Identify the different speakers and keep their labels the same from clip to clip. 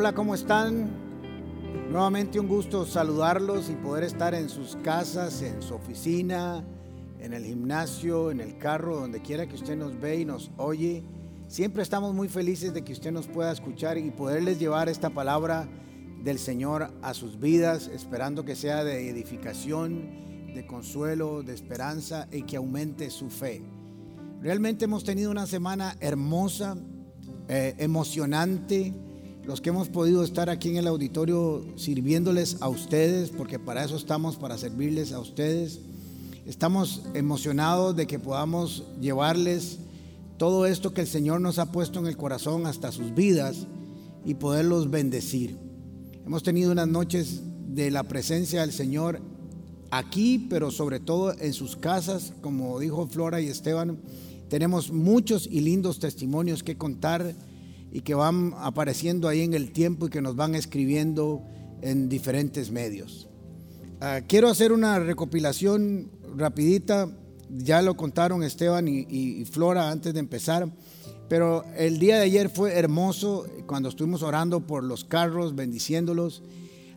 Speaker 1: Hola, ¿cómo están? Nuevamente un gusto saludarlos y poder estar en sus casas, en su oficina, en el gimnasio, en el carro, donde quiera que usted nos ve y nos oye. Siempre estamos muy felices de que usted nos pueda escuchar y poderles llevar esta palabra del Señor a sus vidas, esperando que sea de edificación, de consuelo, de esperanza y que aumente su fe. Realmente hemos tenido una semana hermosa, eh, emocionante. Los que hemos podido estar aquí en el auditorio sirviéndoles a ustedes, porque para eso estamos, para servirles a ustedes. Estamos emocionados de que podamos llevarles todo esto que el Señor nos ha puesto en el corazón hasta sus vidas y poderlos bendecir. Hemos tenido unas noches de la presencia del Señor aquí, pero sobre todo en sus casas, como dijo Flora y Esteban. Tenemos muchos y lindos testimonios que contar y que van apareciendo ahí en el tiempo y que nos van escribiendo en diferentes medios. Ah, quiero hacer una recopilación rapidita, ya lo contaron Esteban y, Flora antes de empezar, pero el día de ayer fue hermoso cuando estuvimos orando por los carros, bendiciéndolos.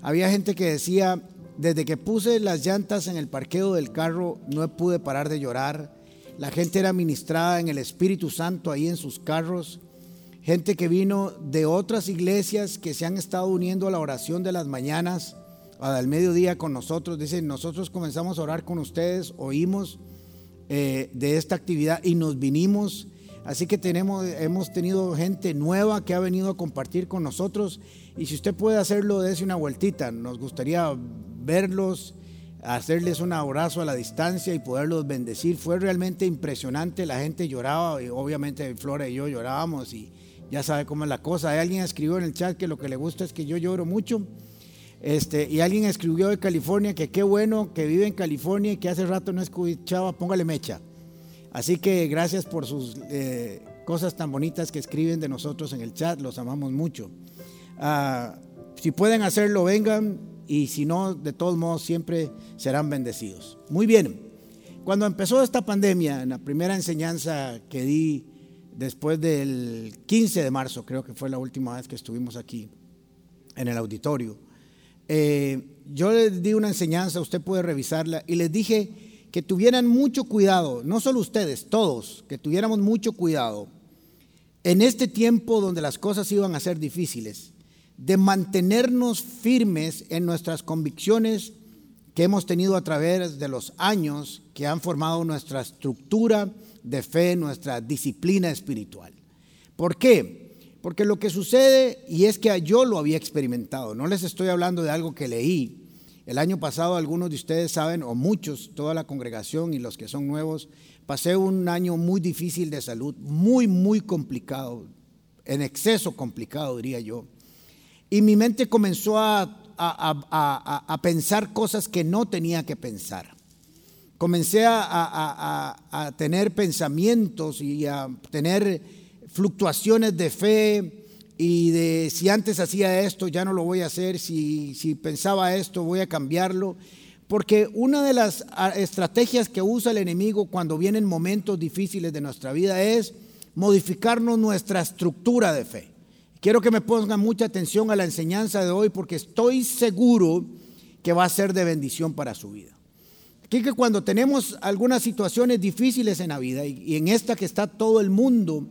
Speaker 1: Había gente que decía, desde que puse las llantas en el parqueo del carro, no pude parar de llorar. La gente era ministrada en el Espíritu Santo ahí en sus carros. Gente que vino de otras iglesias que se han estado uniendo a la oración de las mañanas, al mediodía con nosotros. Dicen, nosotros comenzamos a orar con ustedes, oímos eh, de esta actividad y nos vinimos. Así que tenemos, hemos tenido gente nueva que ha venido a compartir con nosotros. Y si usted puede hacerlo, dése una vueltita. Nos gustaría verlos, hacerles un abrazo a la distancia y poderlos bendecir. Fue realmente impresionante. La gente lloraba, obviamente Flora y yo llorábamos y ya sabe cómo es la cosa. Alguien escribió en el chat que lo que le gusta es que yo lloro mucho. Este, y alguien escribió de California que qué bueno que vive en California y que hace rato no escuchaba, póngale mecha. Así que gracias por sus eh, cosas tan bonitas que escriben de nosotros en el chat, los amamos mucho. Ah, si pueden hacerlo, vengan y si no, de todos modos siempre serán bendecidos. Muy bien, cuando empezó esta pandemia, en la primera enseñanza que di después del 15 de marzo, creo que fue la última vez que estuvimos aquí en el auditorio, eh, yo les di una enseñanza, usted puede revisarla, y les dije que tuvieran mucho cuidado, no solo ustedes, todos, que tuviéramos mucho cuidado en este tiempo donde las cosas iban a ser difíciles, de mantenernos firmes en nuestras convicciones que hemos tenido a través de los años que han formado nuestra estructura de fe, nuestra disciplina espiritual. ¿Por qué? Porque lo que sucede, y es que yo lo había experimentado, no les estoy hablando de algo que leí. El año pasado algunos de ustedes saben, o muchos, toda la congregación y los que son nuevos, pasé un año muy difícil de salud, muy, muy complicado, en exceso complicado diría yo. Y mi mente comenzó a, a, pensar cosas que no tenía que pensar. Comencé a tener pensamientos y a tener fluctuaciones de fe y de si antes hacía esto, ya no lo voy a hacer, si, si pensaba esto, voy a cambiarlo. Porque una de las estrategias que usa el enemigo cuando vienen momentos difíciles de nuestra vida es modificarnos nuestra estructura de fe. Quiero que me pongan mucha atención a la enseñanza de hoy porque estoy seguro que va a ser de bendición para su vida. Que cuando tenemos algunas situaciones difíciles en la vida y en esta que está todo el mundo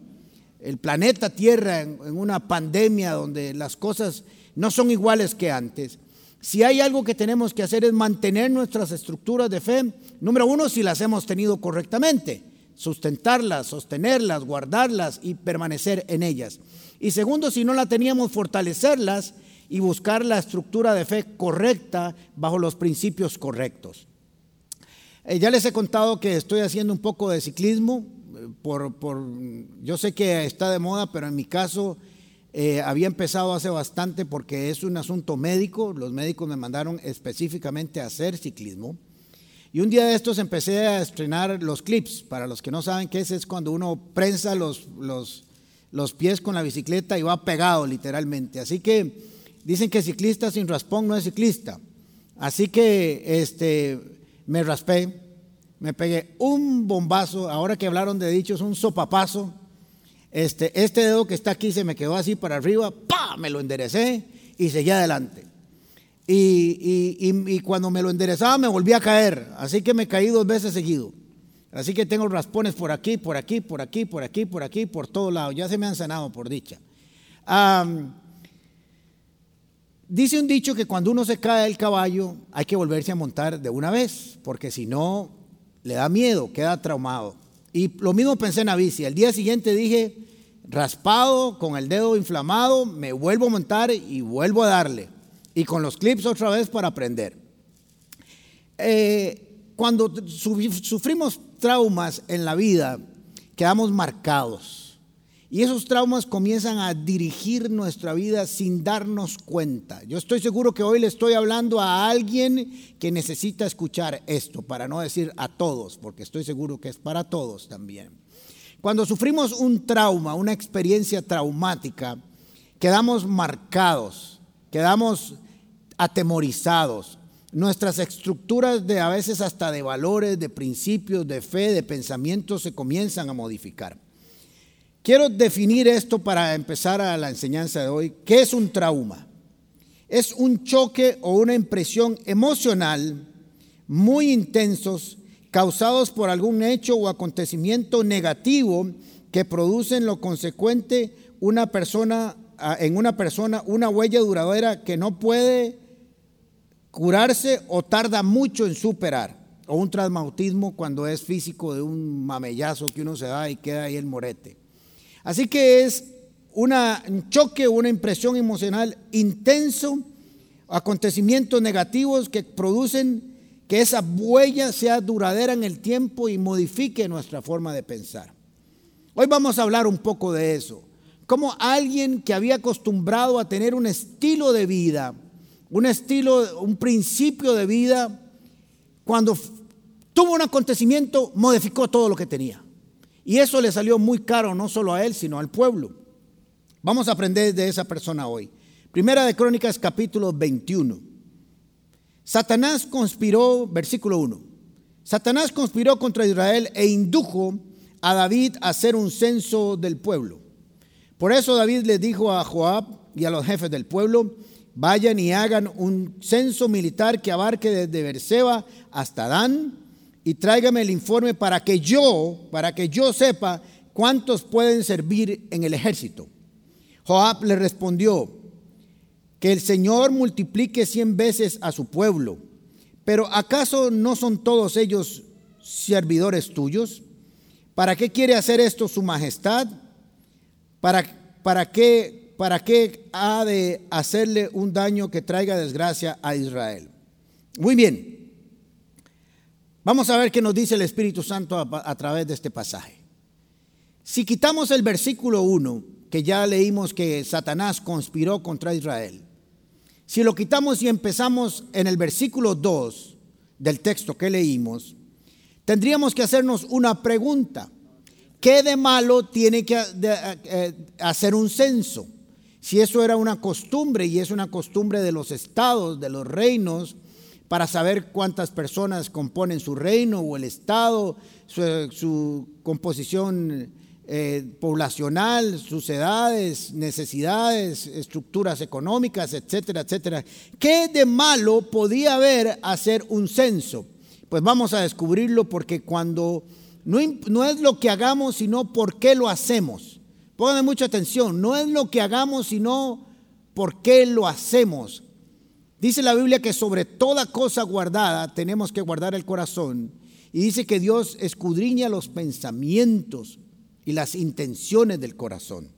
Speaker 1: el planeta Tierra en, una pandemia donde las cosas no son iguales que antes, si hay algo que tenemos que hacer es mantener nuestras estructuras de fe, número uno, si las hemos tenido correctamente, sustentarlas, sostenerlas, guardarlas y permanecer en ellas. Y segundo, si no la teníamos, fortalecerlas y buscar la estructura de fe correcta bajo los principios correctos. Eh, ya les he contado que estoy haciendo un poco de ciclismo, por, por, yo sé que está de moda, pero en mi caso eh, había empezado hace bastante porque es un asunto médico. Los médicos me mandaron específicamente a hacer ciclismo. Y un día de estos empecé a estrenar los clips. Para los que no saben qué es, es cuando uno prensa los, los, los pies con la bicicleta y va pegado literalmente. Así que dicen que ciclista sin raspón no es ciclista. Así que este, me raspé me pegué un bombazo, ahora que hablaron de dichos, un sopapazo. Este, este dedo que está aquí se me quedó así para arriba, ¡pa! Me lo enderecé y seguí adelante. Y, y, cuando me lo enderezaba me volví a caer, así que me caí dos veces seguido. Así que tengo raspones por aquí, por aquí, por aquí, por aquí, por aquí, por todos lados. Ya se me han sanado, por dicha. Dice un dicho que cuando uno se cae del caballo hay que volverse a montar de una vez, porque si no, le da miedo, queda traumado. Y lo mismo pensé en la. El día siguiente dije, raspado, con el dedo inflamado, me vuelvo a montar y vuelvo a darle. Y con los clips otra vez para aprender. Eh, cuando sufrimos traumas en la vida, quedamos marcados. Y esos traumas comienzan a dirigir nuestra vida sin darnos cuenta. Yo estoy seguro que hoy le estoy hablando a alguien que necesita escuchar esto, para no decir a todos, porque estoy seguro que es para todos también. Cuando sufrimos un trauma, una experiencia traumática, quedamos marcados, quedamos atemorizados. Nuestras estructuras de a veces hasta de valores, de principios, de fe, de pensamientos se comienzan a modificar. Quiero definir esto para empezar a la enseñanza de hoy. ¿Qué es un trauma? Es un choque o una impresión emocional muy intensos causados por algún hecho o acontecimiento negativo que producen lo consecuente una persona en una persona una huella duradera que no puede curarse o tarda mucho en superar o un traumatismo cuando es físico de un mamellazo que uno se da y queda ahí el morete. Así que es un choque, una impresión emocional intenso, acontecimientos negativos que producen que esa huella sea duradera en el tiempo y modifique nuestra forma de pensar. Hoy vamos a hablar un poco de eso. Como alguien que había acostumbrado a tener un estilo de vida, un estilo, un principio de vida, cuando tuvo un acontecimiento, modificó todo lo que tenía. Y eso le salió muy caro no solo a él, sino al pueblo. Vamos a aprender de esa persona hoy. Primera de Crónicas capítulo 21. Satanás conspiró, versículo 1. Satanás conspiró contra Israel e indujo a David a hacer un censo del pueblo. Por eso David le dijo a Joab y a los jefes del pueblo, vayan y hagan un censo militar que abarque desde Berseba hasta Dan y tráigame el informe para que yo, para que yo sepa cuántos pueden servir en el ejército. Joab le respondió, que el Señor multiplique cien veces a su pueblo, pero ¿acaso no son todos ellos servidores tuyos? ¿Para qué quiere hacer esto su majestad? ¿Para, para, qué, ¿Para qué ha de hacerle un daño que traiga desgracia a Israel? Muy bien. Vamos a ver qué nos dice el Espíritu Santo a, través de este pasaje. Si quitamos el versículo 1, que ya leímos que Satanás conspiró contra Israel, si lo quitamos y empezamos en el versículo 2 del texto que leímos, tendríamos que hacernos una pregunta. ¿Qué de malo tiene que eh, hacer un censo? Si eso era una costumbre y es una costumbre de los estados, de los reinos, para saber cuántas personas componen su reino o el Estado, su, composición eh, poblacional, sus edades, necesidades, estructuras económicas, etcétera, etcétera. ¿Qué de malo podía haber hacer un censo? Pues vamos a descubrirlo porque cuando no, no es lo que hagamos, sino por qué lo hacemos. Pónganme mucha atención, no es lo que hagamos, sino por qué lo hacemos. Dice la Biblia que sobre toda cosa guardada tenemos que guardar el corazón. Y dice que Dios escudriña los pensamientos y las intenciones del corazón.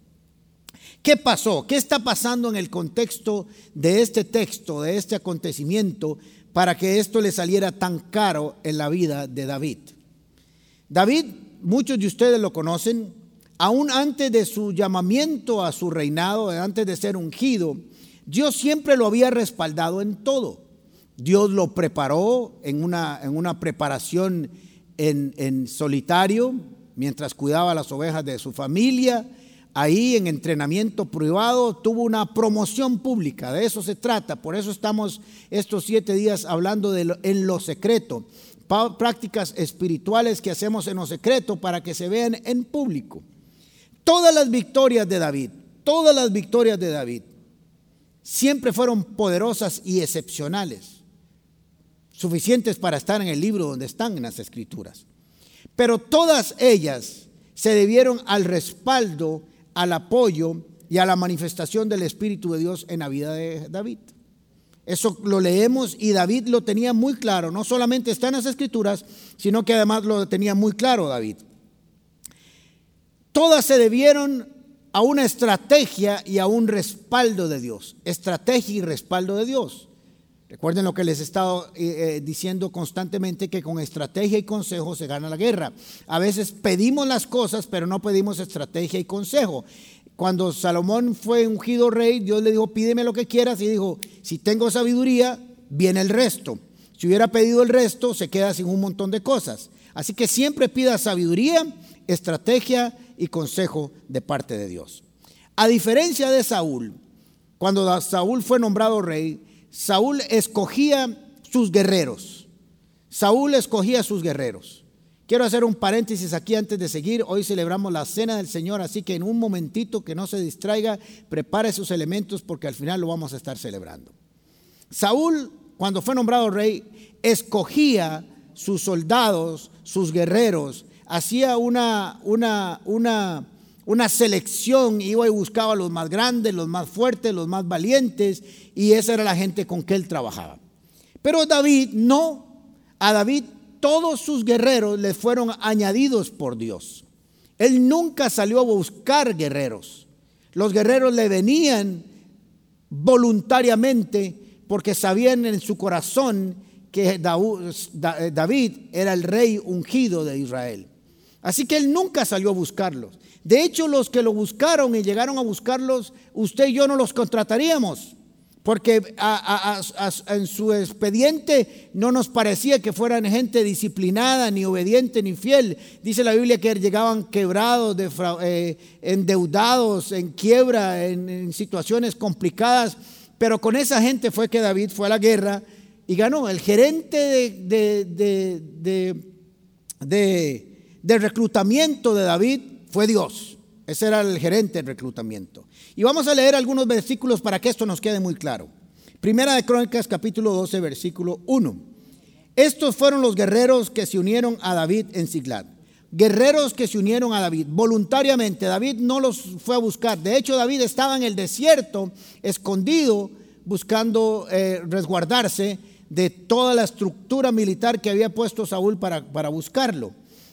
Speaker 1: ¿Qué pasó? ¿Qué está pasando en el contexto de este texto, de este acontecimiento, para que esto le saliera tan caro en la vida de David? David, muchos de ustedes lo conocen, aún antes de su llamamiento a su reinado, antes de ser ungido, Dios siempre lo había respaldado en todo. Dios lo preparó en una, en una preparación en, en solitario, mientras cuidaba las ovejas de su familia. Ahí en entrenamiento privado tuvo una promoción pública, de eso se trata. Por eso estamos estos siete días hablando de en lo secreto. Prácticas espirituales que hacemos en lo secreto para que se vean en público. Todas las victorias de David, todas las victorias de David siempre fueron poderosas y excepcionales, suficientes para estar en el libro donde están en las escrituras. Pero todas ellas se debieron al respaldo, al apoyo y a la manifestación del Espíritu de Dios en la vida de David. Eso lo leemos y David lo tenía muy claro. No solamente está en las escrituras, sino que además lo tenía muy claro David. Todas se debieron a una estrategia y a un respaldo de Dios. Estrategia y respaldo de Dios. Recuerden lo que les he estado eh, eh, diciendo constantemente, que con estrategia y consejo se gana la guerra. A veces pedimos las cosas, pero no pedimos estrategia y consejo. Cuando Salomón fue ungido rey, Dios le dijo, pídeme lo que quieras, y dijo, si tengo sabiduría, viene el resto. Si hubiera pedido el resto, se queda sin un montón de cosas. Así que siempre pida sabiduría, estrategia y consejo de parte de Dios. A diferencia de Saúl, cuando Saúl fue nombrado rey, Saúl escogía sus guerreros. Saúl escogía sus guerreros. Quiero hacer un paréntesis aquí antes de seguir. Hoy celebramos la cena del Señor, así que en un momentito que no se distraiga, prepare sus elementos porque al final lo vamos a estar celebrando. Saúl, cuando fue nombrado rey, escogía sus soldados, sus guerreros, hacía una, una, una una selección, iba y buscaba los más grandes, los más fuertes, los más valientes, y esa era la gente con que él trabajaba. Pero David no, a David todos sus guerreros le fueron añadidos por Dios. Él nunca salió a buscar guerreros. Los guerreros le venían voluntariamente porque sabían en su corazón que David era el rey ungido de Israel. Así que él nunca salió a buscarlos. De hecho, los que lo buscaron y llegaron a buscarlos, usted y yo no los contrataríamos, porque en su expediente no nos parecía que fueran gente disciplinada, ni obediente, ni fiel. Dice la Biblia que llegaban quebrados, eh, endeudados, en quiebra, en, situaciones complicadas, pero con esa gente fue que David fue a la guerra y ganó. El gerente de, de reclutamiento de David fue Dios. Ese era el gerente del reclutamiento. Y vamos a leer algunos versículos para que esto nos quede muy claro. Primera de Crónicas capítulo 12 versículo 1. Estos fueron los guerreros que se unieron a David en Siglat. Guerreros que se unieron a David voluntariamente. David no los fue a buscar. De hecho, David estaba en el desierto, escondido, buscando eh, resguardarse de toda la estructura militar que había puesto Saúl para, para buscarlo.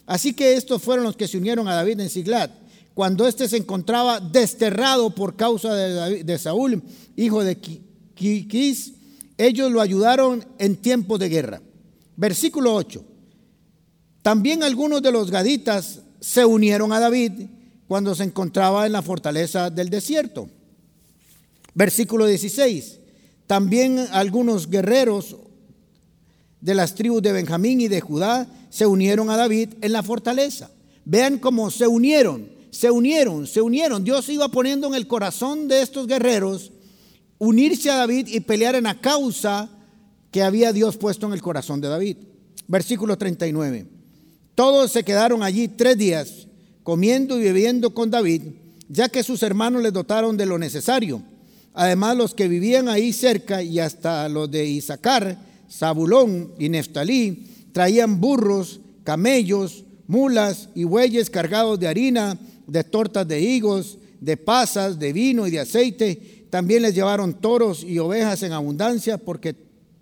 Speaker 1: Así que estos fueron los que se unieron a David en Siglat, cuando éste se encontraba desterrado por causa de, Saúl, hijo de Quis. Ellos lo ayudaron en tiempos de guerra. Versículo 8. También algunos de los gaditas se unieron a David cuando se encontraba en la fortaleza del desierto. Versículo 16. También algunos guerreros de las tribus de Benjamín y de Judá se unieron a David en la fortaleza. Vean cómo se unieron, se unieron, se unieron. Dios iba poniendo en el corazón de estos guerreros unirse a David y pelear en la causa que había Dios puesto en el corazón de David. Versículo 39. Todos se quedaron allí tres días comiendo y bebiendo con David, ya que sus hermanos les dotaron de lo necesario. Además, los que vivían ahí cerca y hasta los de Isaacar, Zabulón y Neftalí traían burros, camellos, mulas y bueyes cargados de harina, de tortas de higos, de pasas, de vino y de aceite. También les llevaron toros y ovejas en abundancia porque,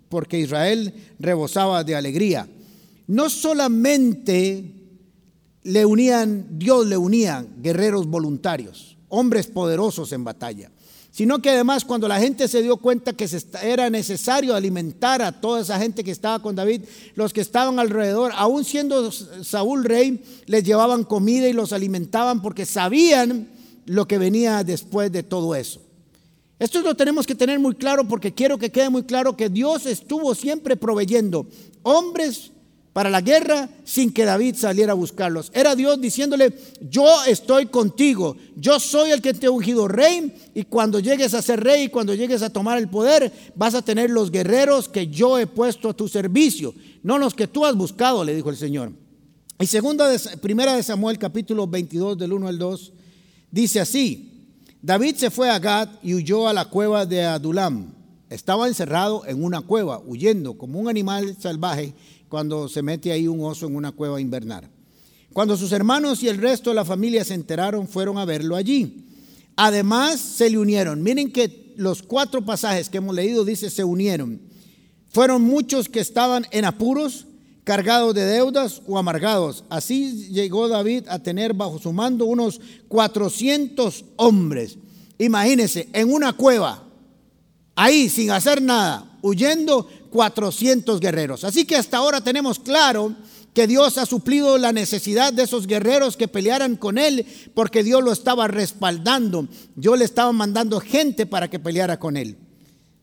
Speaker 1: porque Israel rebosaba de alegría. No solamente le unían, Dios le unía guerreros voluntarios, hombres poderosos en batalla sino que además cuando la gente se dio cuenta que era necesario alimentar a toda esa gente que estaba con David, los que estaban alrededor, aún siendo Saúl rey, les llevaban comida y los alimentaban porque sabían lo que venía después de todo eso. Esto lo tenemos que tener muy claro porque quiero que quede muy claro que Dios estuvo siempre proveyendo hombres para la guerra sin que David saliera a buscarlos. Era Dios diciéndole, yo estoy contigo, yo soy el que te he ungido rey y cuando llegues a ser rey y cuando llegues a tomar el poder, vas a tener los guerreros que yo he puesto a tu servicio, no los que tú has buscado, le dijo el Señor. Y segunda primera de Samuel capítulo 22 del 1 al 2 dice así, David se fue a Gad y huyó a la cueva de Adulam. Estaba encerrado en una cueva, huyendo como un animal salvaje cuando se mete ahí un oso en una cueva invernal. Cuando sus hermanos y el resto de la familia se enteraron, fueron a verlo allí. Además, se le unieron. Miren que los cuatro pasajes que hemos leído dice se unieron. Fueron muchos que estaban en apuros, cargados de deudas o amargados. Así llegó David a tener bajo su mando unos 400 hombres. Imagínense, en una cueva, ahí sin hacer nada, huyendo 400 guerreros. Así que hasta ahora tenemos claro que Dios ha suplido la necesidad de esos guerreros que pelearan con él, porque Dios lo estaba respaldando. Yo le estaba mandando gente para que peleara con él.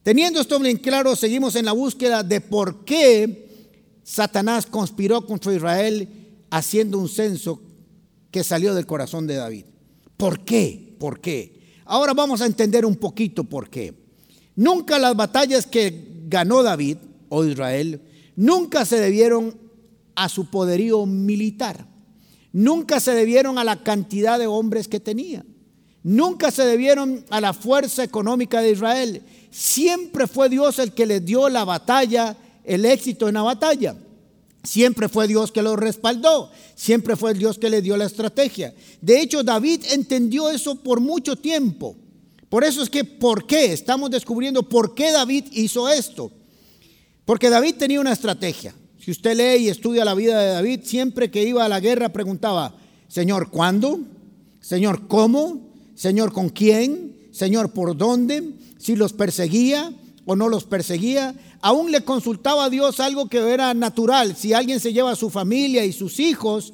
Speaker 1: Teniendo esto bien claro, seguimos en la búsqueda de por qué Satanás conspiró contra Israel haciendo un censo que salió del corazón de David. ¿Por qué? ¿Por qué? Ahora vamos a entender un poquito por qué. Nunca las batallas que ganó David o Israel, nunca se debieron a su poderío militar. Nunca se debieron a la cantidad de hombres que tenía. Nunca se debieron a la fuerza económica de Israel. Siempre fue Dios el que le dio la batalla el éxito en la batalla. Siempre fue Dios que lo respaldó, siempre fue Dios que le dio la estrategia. De hecho, David entendió eso por mucho tiempo. Por eso es que, ¿por qué? Estamos descubriendo por qué David hizo esto. Porque David tenía una estrategia. Si usted lee y estudia la vida de David, siempre que iba a la guerra preguntaba, Señor, ¿cuándo? Señor, ¿cómo? Señor, ¿con quién? Señor, ¿por dónde? Si los perseguía o no los perseguía aún le consultaba a Dios algo que era natural. Si alguien se lleva a su familia y sus hijos,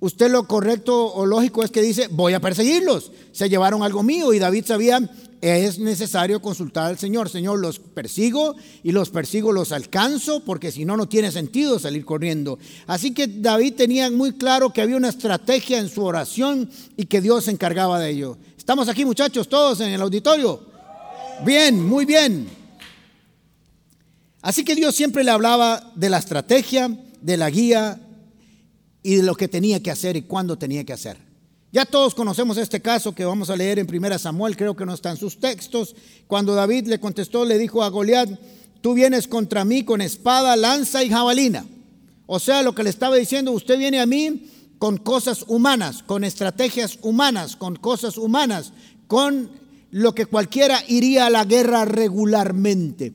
Speaker 1: usted lo correcto o lógico es que dice, voy a perseguirlos. Se llevaron algo mío y David sabía, es necesario consultar al Señor. Señor, los persigo y los persigo, los alcanzo, porque si no, no tiene sentido salir corriendo. Así que David tenía muy claro que había una estrategia en su oración y que Dios se encargaba de ello. Estamos aquí muchachos, todos en el auditorio. Bien, muy bien. Así que Dios siempre le hablaba de la estrategia, de la guía y de lo que tenía que hacer y cuándo tenía que hacer. Ya todos conocemos este caso que vamos a leer en 1 Samuel, creo que no está en sus textos. Cuando David le contestó, le dijo a Goliat, tú vienes contra mí con espada, lanza y jabalina. O sea, lo que le estaba diciendo, usted viene a mí con cosas humanas, con estrategias humanas, con cosas humanas, con lo que cualquiera iría a la guerra regularmente.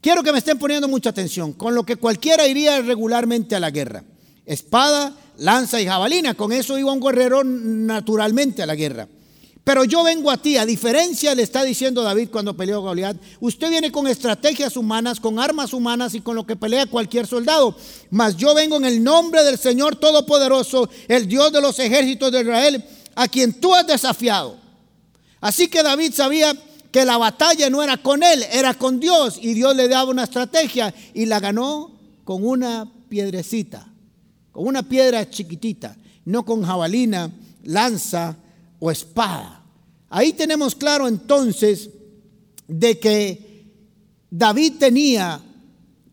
Speaker 1: Quiero que me estén poniendo mucha atención, con lo que cualquiera iría regularmente a la guerra. Espada, lanza y jabalina, con eso iba un guerrero naturalmente a la guerra. Pero yo vengo a ti, a diferencia le está diciendo David cuando peleó Goliat, usted viene con estrategias humanas, con armas humanas y con lo que pelea cualquier soldado. Mas yo vengo en el nombre del Señor Todopoderoso, el Dios de los ejércitos de Israel, a quien tú has desafiado. Así que David sabía que la batalla no era con él, era con Dios y Dios le daba una estrategia y la ganó con una piedrecita, con una piedra chiquitita, no con jabalina, lanza o espada. Ahí tenemos claro entonces de que David tenía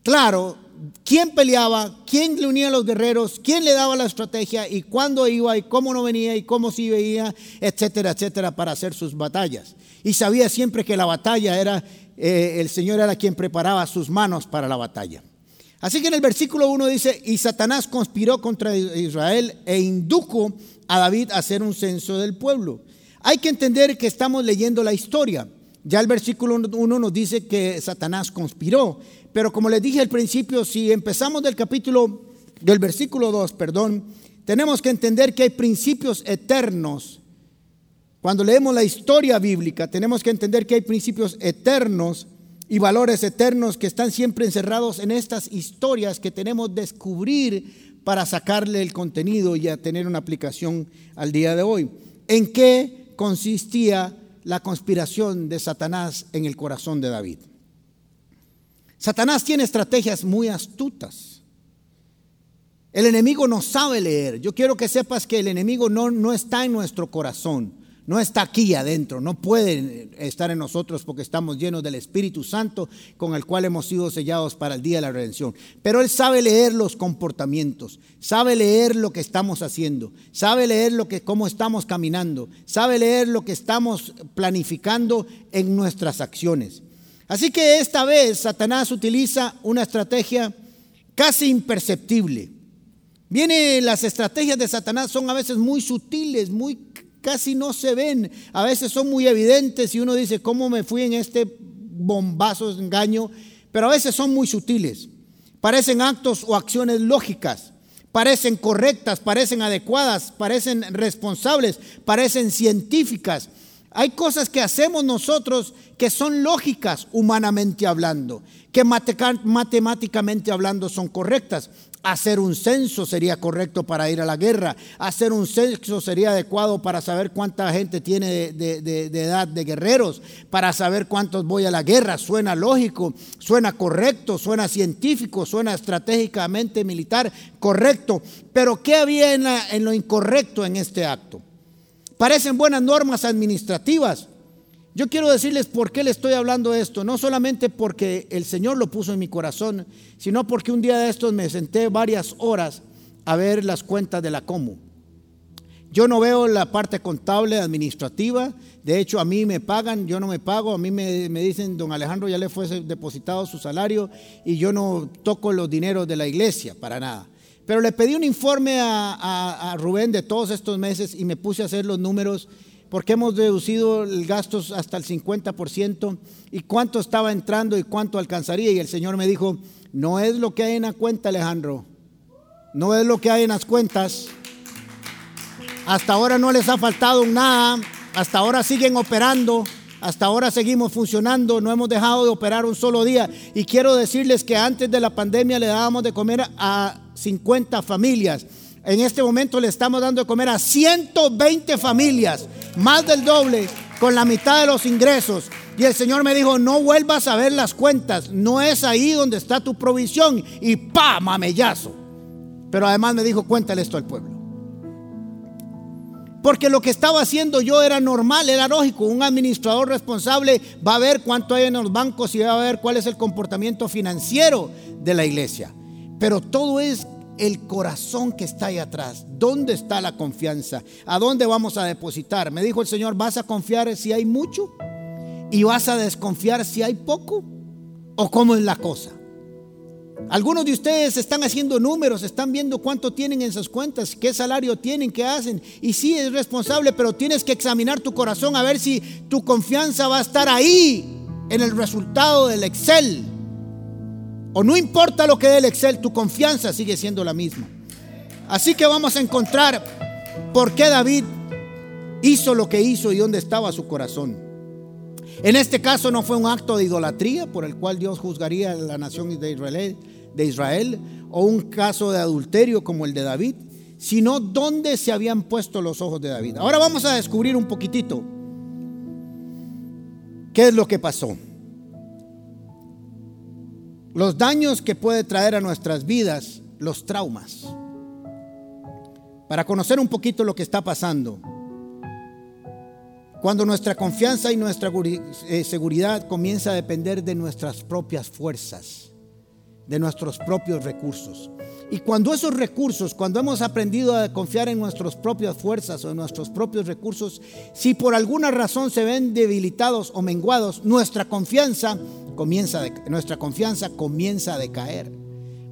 Speaker 1: claro quién peleaba, quién le unía a los guerreros, quién le daba la estrategia y cuándo iba y cómo no venía y cómo sí veía, etcétera, etcétera, para hacer sus batallas. Y sabía siempre que la batalla era, eh, el Señor era quien preparaba sus manos para la batalla. Así que en el versículo 1 dice, y Satanás conspiró contra Israel e indujo a David a hacer un censo del pueblo. Hay que entender que estamos leyendo la historia. Ya el versículo 1 nos dice que Satanás conspiró, pero como les dije al principio, si empezamos del capítulo, del versículo 2, perdón, tenemos que entender que hay principios eternos. Cuando leemos la historia bíblica, tenemos que entender que hay principios eternos y valores eternos que están siempre encerrados en estas historias que tenemos descubrir para sacarle el contenido y a tener una aplicación al día de hoy. ¿En qué consistía la conspiración de Satanás en el corazón de David? Satanás tiene estrategias muy astutas. El enemigo no sabe leer. Yo quiero que sepas que el enemigo no, no está en nuestro corazón, no está aquí adentro, no puede estar en nosotros porque estamos llenos del Espíritu Santo con el cual hemos sido sellados para el día de la redención. Pero Él sabe leer los comportamientos, sabe leer lo que estamos haciendo, sabe leer lo que, cómo estamos caminando, sabe leer lo que estamos planificando en nuestras acciones. Así que esta vez Satanás utiliza una estrategia casi imperceptible. Viene, las estrategias de Satanás son a veces muy sutiles, muy casi no se ven, a veces son muy evidentes y uno dice, ¿cómo me fui en este bombazo engaño? Pero a veces son muy sutiles. Parecen actos o acciones lógicas, parecen correctas, parecen adecuadas, parecen responsables, parecen científicas. Hay cosas que hacemos nosotros que son lógicas humanamente hablando, que matemáticamente hablando son correctas. Hacer un censo sería correcto para ir a la guerra. Hacer un censo sería adecuado para saber cuánta gente tiene de, edad de guerreros, para saber cuántos voy a la guerra. Suena lógico, suena correcto, suena científico, suena estratégicamente militar correcto. Pero ¿qué había en lo incorrecto en este acto? Parecen buenas normas administrativas, yo quiero decirles por qué le estoy hablando esto, no solamente porque el Señor lo puso en mi corazón, sino porque un día de estos me senté varias horas a ver las cuentas de la Comu. Yo no veo la parte contable, administrativa, de hecho a mí me pagan, yo no me pago, a mí me, dicen, don Alejandro ya le fue depositado su salario y yo no toco los dineros de la iglesia, para nada. Pero le pedí un informe a, a Rubén de todos estos meses y me puse a hacer los números porque hemos deducido el gasto hasta el 50% y cuánto estaba entrando y cuánto alcanzaría. Y el Señor me dijo, no es lo que hay en la cuenta, Alejandro, no es lo que hay en las cuentas. Hasta ahora no les ha faltado nada, hasta ahora siguen operando, hasta ahora seguimos funcionando, no hemos dejado de operar un solo día. Y quiero decirles que antes de la pandemia le dábamos de comer a 50 familias. En este momento le estamos dando de comer a 120 familias, más del doble, con la mitad de los ingresos. Y el Señor me dijo, no vuelvas a ver las cuentas, no es ahí donde está tu provisión. Y pa, mamellazo. Pero además me dijo, cuéntale esto al pueblo. Porque lo que estaba haciendo yo era normal, era lógico. Un administrador responsable va a ver cuánto hay en los bancos y va a ver cuál es el comportamiento financiero de la iglesia. Pero todo es el corazón que está ahí atrás. ¿Dónde está la confianza? ¿A dónde vamos a depositar? Me dijo el Señor, ¿vas a confiar si hay mucho? ¿Y vas a desconfiar si hay poco? ¿O cómo es la cosa? Algunos de ustedes están haciendo números, están viendo cuánto tienen en sus cuentas, qué salario tienen, qué hacen. Y sí es responsable, pero tienes que examinar tu corazón a ver si tu confianza va a estar ahí en el resultado del Excel o no importa lo que dé el Excel, tu confianza sigue siendo la misma. Así que vamos a encontrar por qué David hizo lo que hizo y dónde estaba su corazón. En este caso no fue un acto de idolatría por el cual Dios juzgaría a la nación de Israel, de Israel o un caso de adulterio como el de David, sino dónde se habían puesto los ojos de David. Ahora vamos a descubrir un poquitito qué es lo que pasó los daños que puede traer a nuestras vidas, los traumas. Para conocer un poquito lo que está pasando. Cuando nuestra confianza y nuestra eh, seguridad comienza a depender de nuestras propias fuerzas, de nuestros propios recursos. Y cuando esos recursos, cuando hemos aprendido a confiar en nuestras propias fuerzas o en nuestros propios recursos, si por alguna razón se ven debilitados o menguados, nuestra confianza comienza nuestra confianza comienza a decaer.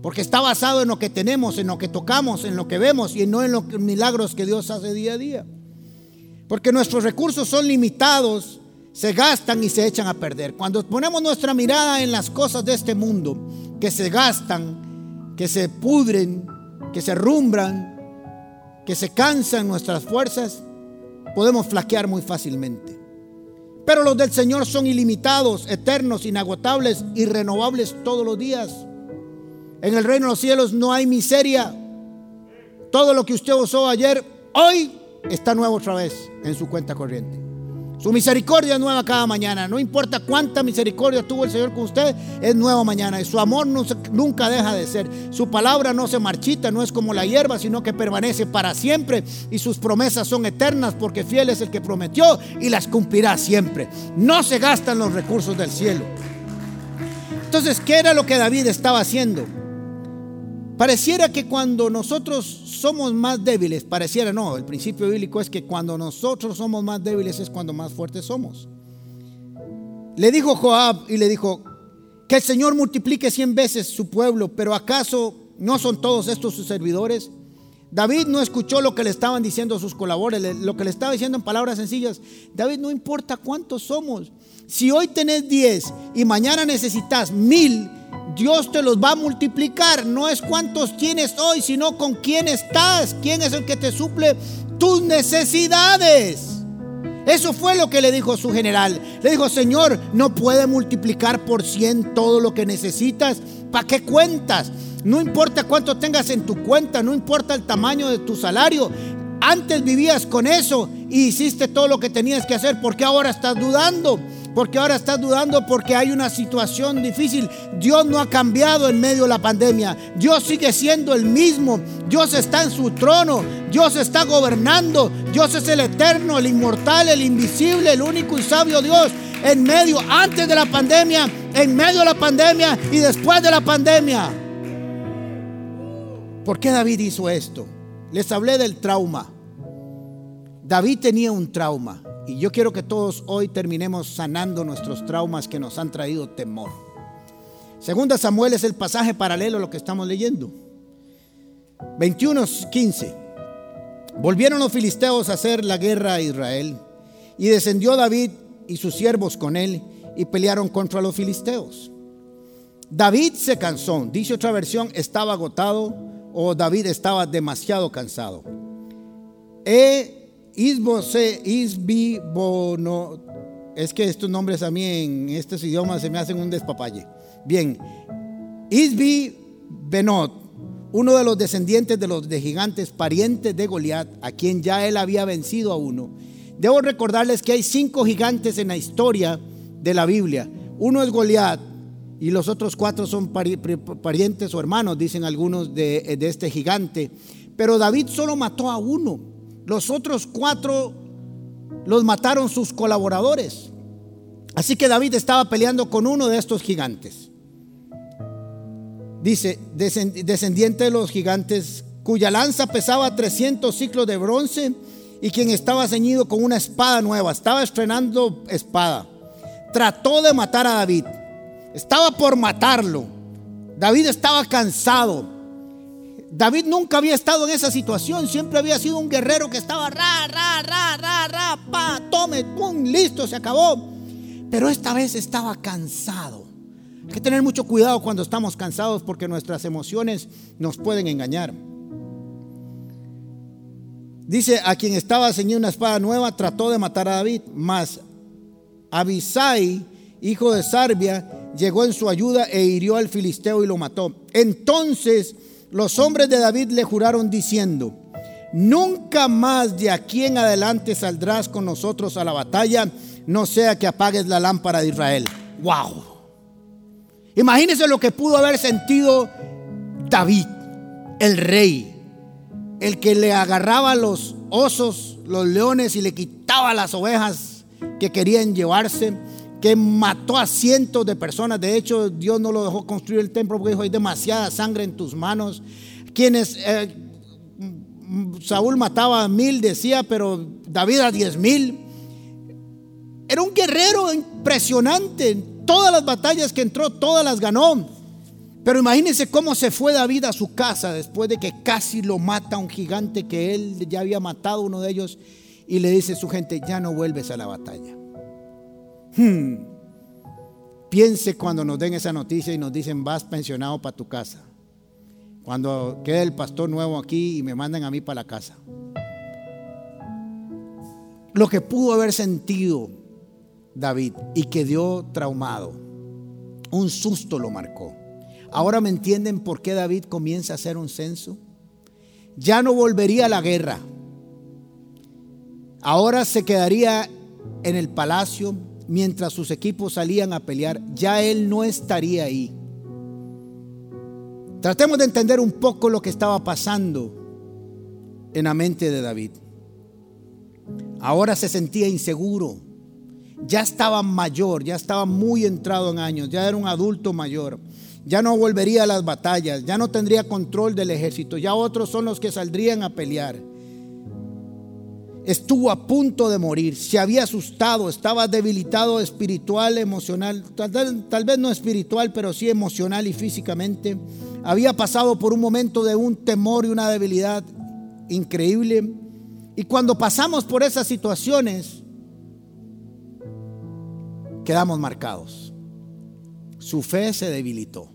Speaker 1: Porque está basado en lo que tenemos, en lo que tocamos, en lo que vemos y no en los milagros que Dios hace día a día. Porque nuestros recursos son limitados, se gastan y se echan a perder. Cuando ponemos nuestra mirada en las cosas de este mundo, que se gastan, que se pudren, que se rumbran, que se cansan nuestras fuerzas, podemos flaquear muy fácilmente. Pero los del Señor son ilimitados, eternos, inagotables y renovables todos los días. En el reino de los cielos no hay miseria. Todo lo que usted usó ayer, hoy está nuevo otra vez en su cuenta corriente. Su misericordia es nueva cada mañana. No importa cuánta misericordia tuvo el Señor con usted, es nueva mañana. Y su amor nunca deja de ser. Su palabra no se marchita, no es como la hierba, sino que permanece para siempre. Y sus promesas son eternas porque fiel es el que prometió y las cumplirá siempre. No se gastan los recursos del cielo. Entonces, ¿qué era lo que David estaba haciendo? Pareciera que cuando nosotros somos más débiles, pareciera no, el principio bíblico es que cuando nosotros somos más débiles es cuando más fuertes somos. Le dijo Joab y le dijo, que el Señor multiplique cien veces su pueblo, pero ¿acaso no son todos estos sus servidores? David no escuchó lo que le estaban diciendo sus colaboradores, lo que le estaba diciendo en palabras sencillas. David, no importa cuántos somos. Si hoy tenés diez y mañana necesitas mil, Dios te los va a multiplicar. No es cuántos tienes hoy, sino con quién estás. ¿Quién es el que te suple tus necesidades? Eso fue lo que le dijo su general. Le dijo, Señor, no puede multiplicar por cien todo lo que necesitas. ¿Para qué cuentas? No importa cuánto tengas en tu cuenta, no importa el tamaño de tu salario. Antes vivías con eso y hiciste todo lo que tenías que hacer. ¿Por qué ahora estás dudando? Porque ahora estás dudando porque hay una situación difícil. Dios no ha cambiado en medio de la pandemia. Dios sigue siendo el mismo. Dios está en su trono. Dios está gobernando. Dios es el eterno, el inmortal, el invisible, el único y sabio Dios. En medio, antes de la pandemia, en medio de la pandemia y después de la pandemia. ¿Por qué David hizo esto? Les hablé del trauma. David tenía un trauma. Y yo quiero que todos hoy terminemos sanando nuestros traumas que nos han traído temor. Segunda Samuel es el pasaje paralelo a lo que estamos leyendo. 21:15. Volvieron los filisteos a hacer la guerra a Israel y descendió David y sus siervos con él y pelearon contra los filisteos. David se cansó, dice otra versión, estaba agotado o David estaba demasiado cansado. He Isbose, Isbibono. Es que estos nombres a mí en estos idiomas se me hacen un despapalle. Bien, Isbi Benot, uno de los descendientes de los de gigantes, parientes de Goliat, a quien ya él había vencido a uno. Debo recordarles que hay cinco gigantes en la historia de la Biblia. Uno es Goliat y los otros cuatro son parientes o hermanos, dicen algunos de, de este gigante. Pero David solo mató a uno. Los otros cuatro los mataron sus colaboradores. Así que David estaba peleando con uno de estos gigantes. Dice, descendiente de los gigantes, cuya lanza pesaba 300 ciclos de bronce y quien estaba ceñido con una espada nueva, estaba estrenando espada. Trató de matar a David. Estaba por matarlo. David estaba cansado. David nunca había estado en esa situación, siempre había sido un guerrero que estaba ra, ra, ra, ra, ra, pa, tome, pum, listo, se acabó. Pero esta vez estaba cansado. Hay que tener mucho cuidado cuando estamos cansados porque nuestras emociones nos pueden engañar. Dice, a quien estaba ceñido una espada nueva, trató de matar a David, mas Abisai, hijo de Sarbia, llegó en su ayuda e hirió al filisteo y lo mató. Entonces los hombres de David le juraron diciendo, nunca más de aquí en adelante saldrás con nosotros a la batalla, no sea que apagues la lámpara de Israel. ¡Wow! Imagínense lo que pudo haber sentido David, el rey, el que le agarraba los osos, los leones y le quitaba las ovejas que querían llevarse que mató a cientos de personas. De hecho, Dios no lo dejó construir el templo porque dijo, hay demasiada sangre en tus manos. Quienes, eh, Saúl mataba a mil, decía, pero David a diez mil. Era un guerrero impresionante. Todas las batallas que entró, todas las ganó. Pero imagínense cómo se fue David a su casa después de que casi lo mata un gigante que él ya había matado uno de ellos y le dice a su gente, ya no vuelves a la batalla. Hmm. Piense cuando nos den esa noticia y nos dicen vas pensionado para tu casa. Cuando quede el pastor nuevo aquí y me mandan a mí para la casa. Lo que pudo haber sentido David y quedó traumado. Un susto lo marcó. Ahora me entienden por qué David comienza a hacer un censo. Ya no volvería a la guerra. Ahora se quedaría en el palacio mientras sus equipos salían a pelear, ya él no estaría ahí. Tratemos de entender un poco lo que estaba pasando en la mente de David. Ahora se sentía inseguro. Ya estaba mayor, ya estaba muy entrado en años, ya era un adulto mayor. Ya no volvería a las batallas, ya no tendría control del ejército, ya otros son los que saldrían a pelear. Estuvo a punto de morir, se había asustado, estaba debilitado espiritual, emocional, tal, vez no espiritual, pero sí emocional y físicamente. Había pasado por un momento de un temor y una debilidad increíble. Y cuando pasamos por esas situaciones, quedamos marcados. Su fe se debilitó.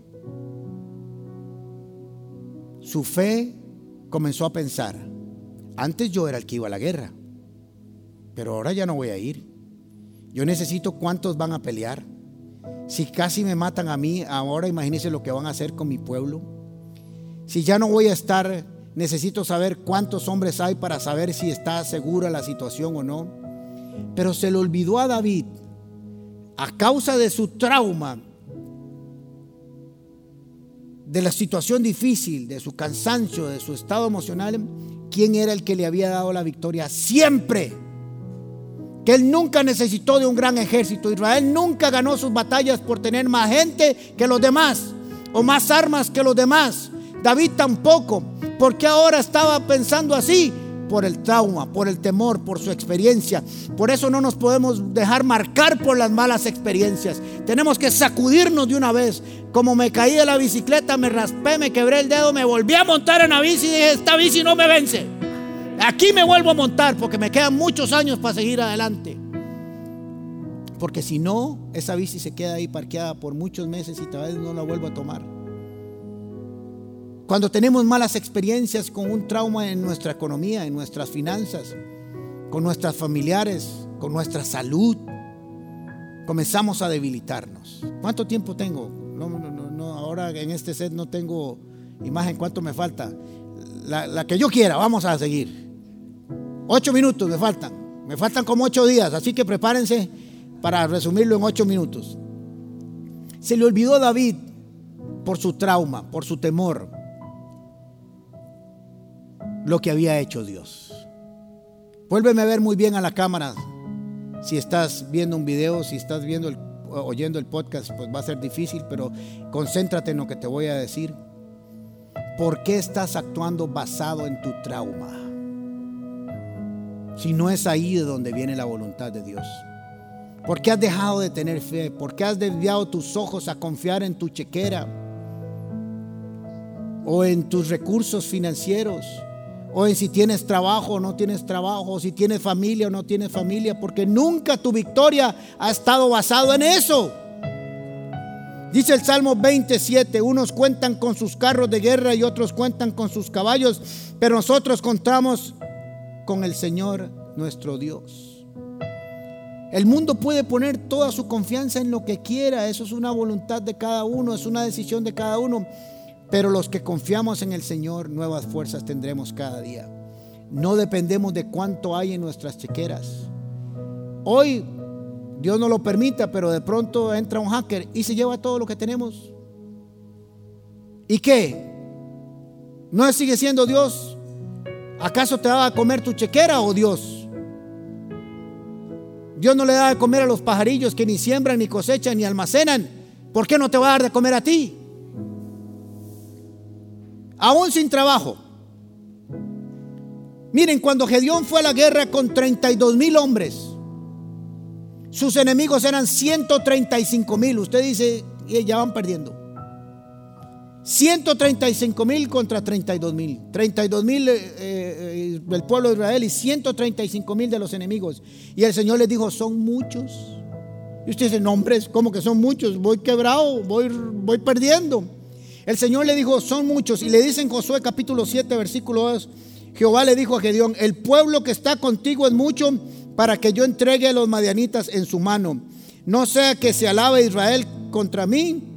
Speaker 1: Su fe comenzó a pensar, antes yo era el que iba a la guerra, pero ahora ya no voy a ir. Yo necesito cuántos van a pelear. Si casi me matan a mí, ahora imagínense lo que van a hacer con mi pueblo. Si ya no voy a estar, necesito saber cuántos hombres hay para saber si está segura la situación o no. Pero se le olvidó a David a causa de su trauma, de la situación difícil, de su cansancio, de su estado emocional, quién era el que le había dado la victoria siempre. Que él nunca necesitó de un gran ejército. Israel nunca ganó sus batallas por tener más gente que los demás o más armas que los demás. David tampoco. porque ahora estaba pensando así? por el trauma, por el temor, por su experiencia. Por eso no nos podemos dejar marcar por las malas experiencias. Tenemos que sacudirnos de una vez. Como me caí de la bicicleta, me raspé, me quebré el dedo, me volví a montar en la bici y dije, esta bici no me vence. Aquí me vuelvo a montar porque me quedan muchos años para seguir adelante. Porque si no, esa bici se queda ahí parqueada por muchos meses y tal vez no la vuelvo a tomar. Cuando tenemos malas experiencias con un trauma en nuestra economía, en nuestras finanzas, con nuestras familiares, con nuestra salud, comenzamos a debilitarnos. ¿Cuánto tiempo tengo? No, no, no, ahora en este set no tengo imagen. ¿Cuánto me falta? La que yo quiera, vamos a seguir. Ocho minutos me faltan. Me faltan como ocho días, así que prepárense para resumirlo en ocho minutos. Se le olvidó a David por su trauma, por su temor, lo que había hecho Dios. Vuélveme a ver muy bien a la cámara. Si estás viendo un video, si estás viendo el, oyendo el podcast, pues va a ser difícil, pero concéntrate en lo que te voy a decir. ¿Por qué estás actuando basado en tu trauma? Si no es ahí de donde viene la voluntad de Dios. ¿Por qué has dejado de tener fe? ¿Por qué has desviado tus ojos a confiar en tu chequera? ¿O en tus recursos financieros? o en si tienes trabajo o no tienes trabajo, o si tienes familia o no tienes familia, porque nunca tu victoria ha estado basado en eso. Dice el Salmo 27, unos cuentan con sus carros de guerra y otros cuentan con sus caballos, pero nosotros contamos con el Señor nuestro Dios. El mundo puede poner toda su confianza en lo que quiera, eso es una voluntad de cada uno, es una decisión de cada uno. Pero los que confiamos en el Señor, nuevas fuerzas tendremos cada día. No dependemos de cuánto hay en nuestras chequeras. Hoy, Dios no lo permita, pero de pronto entra un hacker y se lleva todo lo que tenemos. ¿Y qué? ¿No sigue siendo Dios? ¿Acaso te va a comer tu chequera o Dios? Dios no le da de comer a los pajarillos que ni siembran, ni cosechan, ni almacenan. ¿Por qué no te va a dar de comer a ti? aún sin trabajo. Miren, cuando Gedeón fue a la guerra con 32 mil hombres, sus enemigos eran 135 mil. Usted dice, ya van perdiendo. 135 mil contra 32 mil. 32 mil eh, eh, del pueblo de Israel y 135 mil de los enemigos. Y el Señor les dijo, son muchos. Y usted dice, no, hombres, ¿cómo que son muchos? Voy quebrado, voy, voy perdiendo. El Señor le dijo, son muchos. Y le dice en Josué capítulo 7, versículo 2, Jehová le dijo a Gedeón, el pueblo que está contigo es mucho para que yo entregue a los madianitas en su mano. No sea que se alabe Israel contra mí,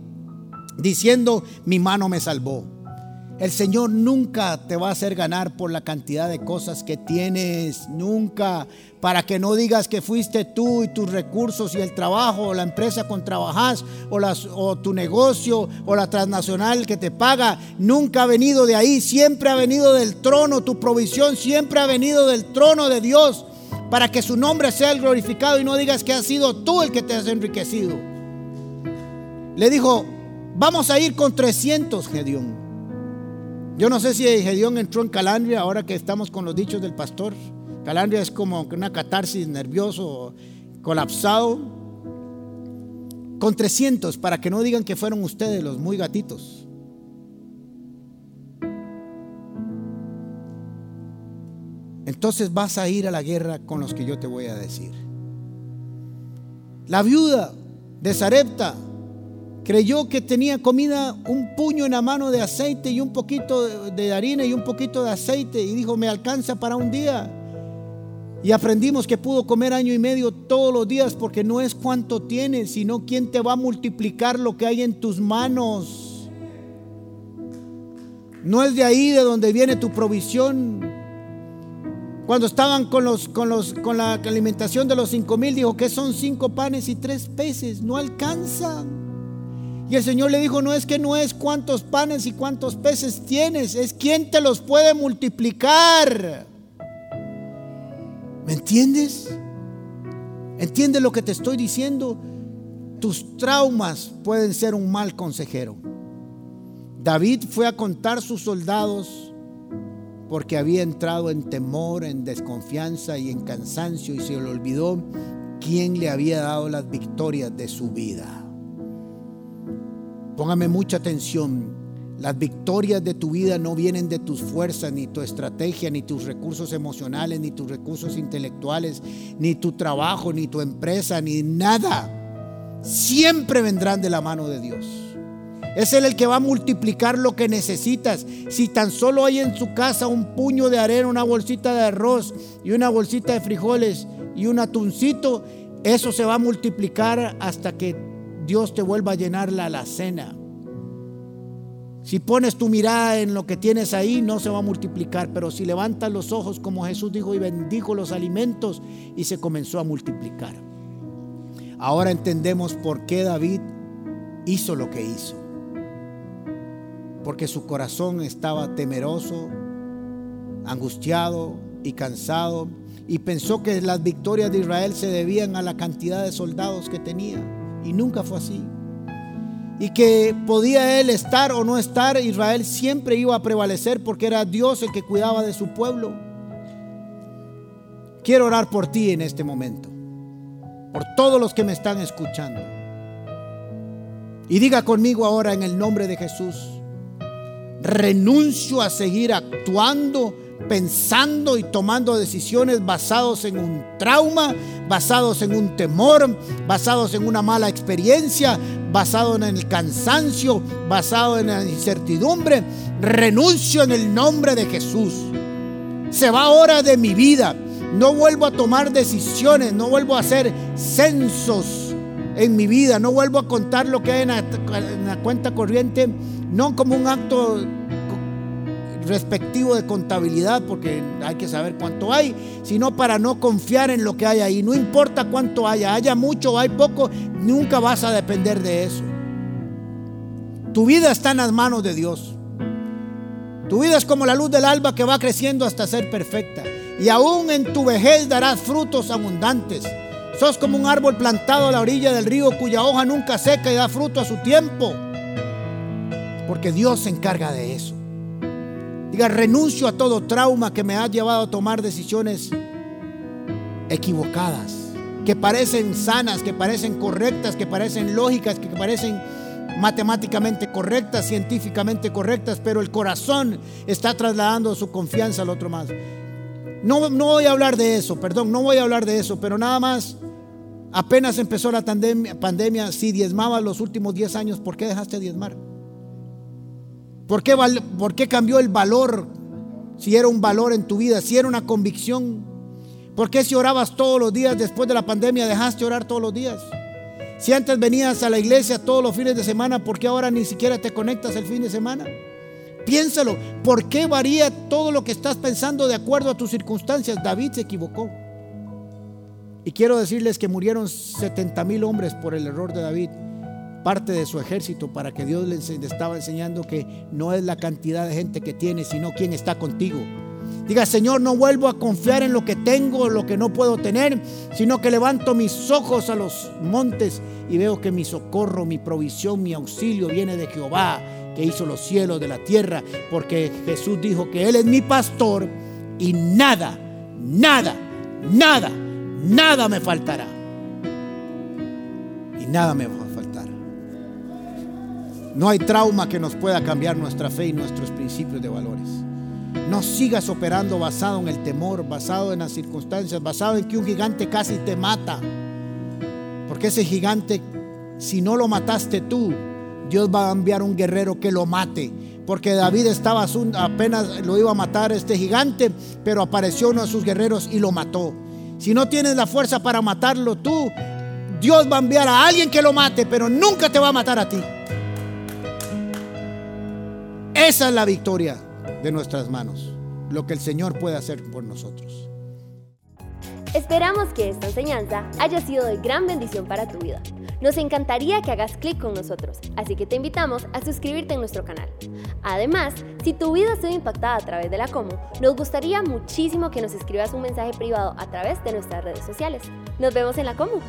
Speaker 1: diciendo, mi mano me salvó. El Señor nunca te va a hacer ganar por la cantidad de cosas que tienes, nunca, para que no digas que fuiste tú y tus recursos y el trabajo o la empresa con trabajas o, o tu negocio o la transnacional que te paga, nunca ha venido de ahí, siempre ha venido del trono, tu provisión siempre ha venido del trono de Dios, para que su nombre sea glorificado y no digas que has sido tú el que te has enriquecido. Le dijo, vamos a ir con 300, Gedeón. Yo no sé si Gedeón entró en Calandria ahora que estamos con los dichos del pastor. Calandria es como una catarsis nervioso, colapsado. Con 300 para que no digan que fueron ustedes los muy gatitos. Entonces vas a ir a la guerra con los que yo te voy a decir. La viuda de Sarepta creyó que tenía comida, un puño en la mano de aceite y un poquito de harina y un poquito de aceite y dijo, me alcanza para un día. Y aprendimos que pudo comer año y medio todos los días porque no es cuánto tienes, sino quién te va a multiplicar lo que hay en tus manos. No es de ahí de donde viene tu provisión. Cuando estaban con, los, con, los, con la alimentación de los cinco mil, dijo que son cinco panes y tres peces. No alcanzan. Y el Señor le dijo, no es que no es cuántos panes y cuántos peces tienes, es quién te los puede multiplicar. ¿Me entiendes? ¿Entiendes lo que te estoy diciendo? Tus traumas pueden ser un mal consejero. David fue a contar sus soldados porque había entrado en temor, en desconfianza y en cansancio y se le olvidó quién le había dado las victorias de su vida. Póngame mucha atención. Las victorias de tu vida no vienen de tus fuerzas, ni tu estrategia, ni tus recursos emocionales, ni tus recursos intelectuales, ni tu trabajo, ni tu empresa, ni nada. Siempre vendrán de la mano de Dios. Es Él el que va a multiplicar lo que necesitas. Si tan solo hay en su casa un puño de arena, una bolsita de arroz y una bolsita de frijoles y un atuncito, eso se va a multiplicar hasta que Dios te vuelva a llenar la alacena. Si pones tu mirada en lo que tienes ahí, no se va a multiplicar, pero si levantas los ojos como Jesús dijo y bendijo los alimentos y se comenzó a multiplicar. Ahora entendemos por qué David hizo lo que hizo. Porque su corazón estaba temeroso, angustiado y cansado y pensó que las victorias de Israel se debían a la cantidad de soldados que tenía. Y nunca fue así. Y que podía él estar o no estar, Israel siempre iba a prevalecer porque era Dios el que cuidaba de su pueblo. Quiero orar por ti en este momento, por todos los que me están escuchando. Y diga conmigo ahora en el nombre de Jesús, renuncio a seguir actuando pensando y tomando decisiones basados en un trauma, basados en un temor, basados en una mala experiencia, basado en el cansancio, basado en la incertidumbre. Renuncio en el nombre de Jesús. Se va ahora de mi vida. No vuelvo a tomar decisiones, no vuelvo a hacer censos en mi vida, no vuelvo a contar lo que hay en la, en la cuenta corriente, no como un acto respectivo de contabilidad, porque hay que saber cuánto hay, sino para no confiar en lo que hay ahí. No importa cuánto haya, haya mucho o hay poco, nunca vas a depender de eso. Tu vida está en las manos de Dios. Tu vida es como la luz del alba que va creciendo hasta ser perfecta. Y aún en tu vejez darás frutos abundantes. Sos como un árbol plantado a la orilla del río cuya hoja nunca seca y da fruto a su tiempo. Porque Dios se encarga de eso. Diga, renuncio a todo trauma que me ha llevado a tomar decisiones equivocadas, que parecen sanas, que parecen correctas, que parecen lógicas, que parecen matemáticamente correctas, científicamente correctas, pero el corazón está trasladando su confianza al otro más. No, no voy a hablar de eso, perdón, no voy a hablar de eso, pero nada más, apenas empezó la pandemia, pandemia si diezmabas los últimos 10 años, ¿por qué dejaste diezmar? ¿Por qué, ¿Por qué cambió el valor? Si era un valor en tu vida, si era una convicción. ¿Por qué si orabas todos los días después de la pandemia dejaste orar todos los días? Si antes venías a la iglesia todos los fines de semana, ¿por qué ahora ni siquiera te conectas el fin de semana? Piénsalo. ¿Por qué varía todo lo que estás pensando de acuerdo a tus circunstancias? David se equivocó. Y quiero decirles que murieron 70 mil hombres por el error de David, parte de su ejército, para que Dios le estaba enseñando que no es la cantidad de gente que tiene, sino quién está contigo. Diga, Señor, no vuelvo a confiar en lo que tengo, lo que no puedo tener, sino que levanto mis ojos a los montes y veo que mi socorro, mi provisión, mi auxilio viene de Jehová, que hizo los cielos de la tierra, porque Jesús dijo que Él es mi pastor y nada, nada, nada nada me faltará. Y nada me va a faltar. No hay trauma que nos pueda cambiar nuestra fe y nuestros principios de valores. No sigas operando basado en el temor, basado en las circunstancias, basado en que un gigante casi te mata. Porque ese gigante, si no lo mataste tú, Dios va a enviar un guerrero que lo mate. Porque David estaba apenas lo iba a matar este gigante, pero apareció uno de sus guerreros y lo mató. Si no tienes la fuerza para matarlo tú, Dios va a enviar a alguien que lo mate, pero nunca te va a matar a ti. Esa es la victoria de nuestras manos, lo que el Señor puede hacer por nosotros.
Speaker 2: Esperamos que esta enseñanza haya sido de gran bendición para tu vida. Nos encantaría que hagas clic con nosotros, así que te invitamos a suscribirte en nuestro canal. Además, si tu vida ha sido impactada a través de la Como, nos gustaría muchísimo que nos escribas un mensaje privado a través de nuestras redes sociales. Nos vemos en la Como.